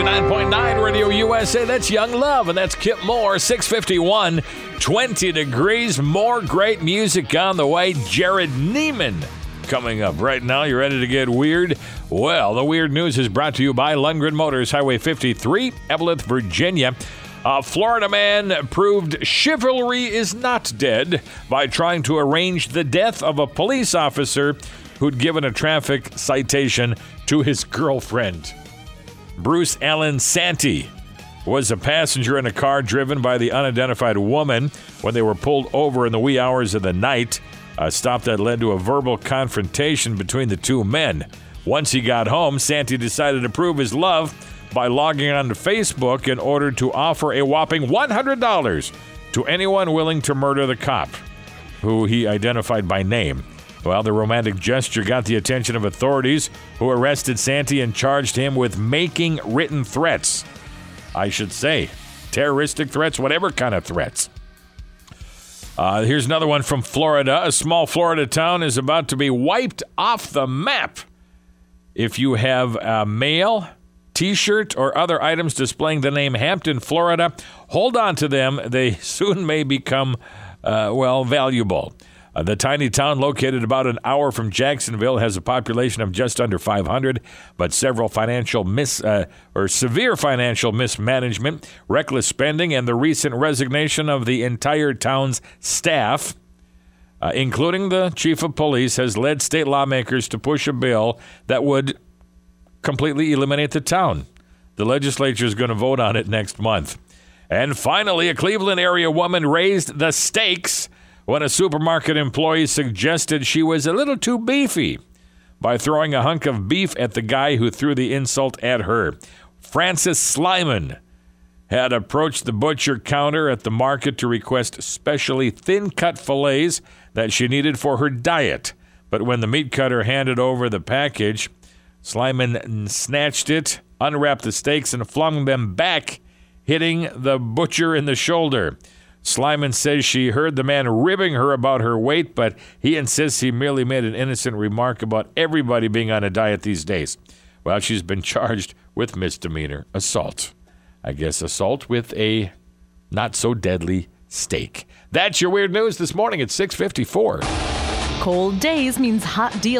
99.9 Radio USA. That's Young Love, and that's Kip Moore. 651, 20 degrees. More great music on the way. Jerrod Niemann coming up right now. You ready to get weird? Well, the weird news is brought to you by Lundgren Motors, Highway 53, Eveleth, Virginia. A Florida man proved chivalry is not dead by trying to arrange the death of a police officer who'd given a traffic citation to his girlfriend. Bruce Allen Santee was a passenger in a car driven by the unidentified woman when they were pulled over in the wee hours of the night. A stop that led to a verbal confrontation between the two men. Once he got home, Santee decided to prove his love by logging on to Facebook in order to offer a whopping $100 to anyone willing to murder the cop, who he identified by name. Well, the romantic gesture got the attention of authorities who arrested Santee and charged him with making written threats. I should say, terroristic threats, whatever kind of threats. Uh, here's another one from Florida. A small Florida town is about to be wiped off the map. If you have a mail, t shirt, or other items displaying the name Hampton, Florida, hold on to them. They soon may become, uh, well, valuable. Uh, the tiny town, located about an hour from Jacksonville, has a population of just under 500, but several financial mis uh, or severe financial mismanagement, reckless spending, and the recent resignation of the entire town's staff, uh, including the chief of police, has led state lawmakers to push a bill that would completely eliminate the town. The legislature is going to vote on it next month. And finally, a Cleveland area woman raised the stakes when a supermarket employee suggested she was a little too beefy by throwing a hunk of beef at the guy who threw the insult at her. Francis Slyman had approached the butcher counter at the market to request specially thin cut fillets that she needed for her diet. But when the meat cutter handed over the package, Slyman snatched it, unwrapped the steaks, and flung them back, hitting the butcher in the shoulder. Slyman says she heard the man ribbing her about her weight, but he insists he merely made an innocent remark about everybody being on a diet these days. Well, she's been charged with misdemeanor assault. I guess assault with a not so deadly steak. That's your weird news this morning at 654. Cold days means hot deals.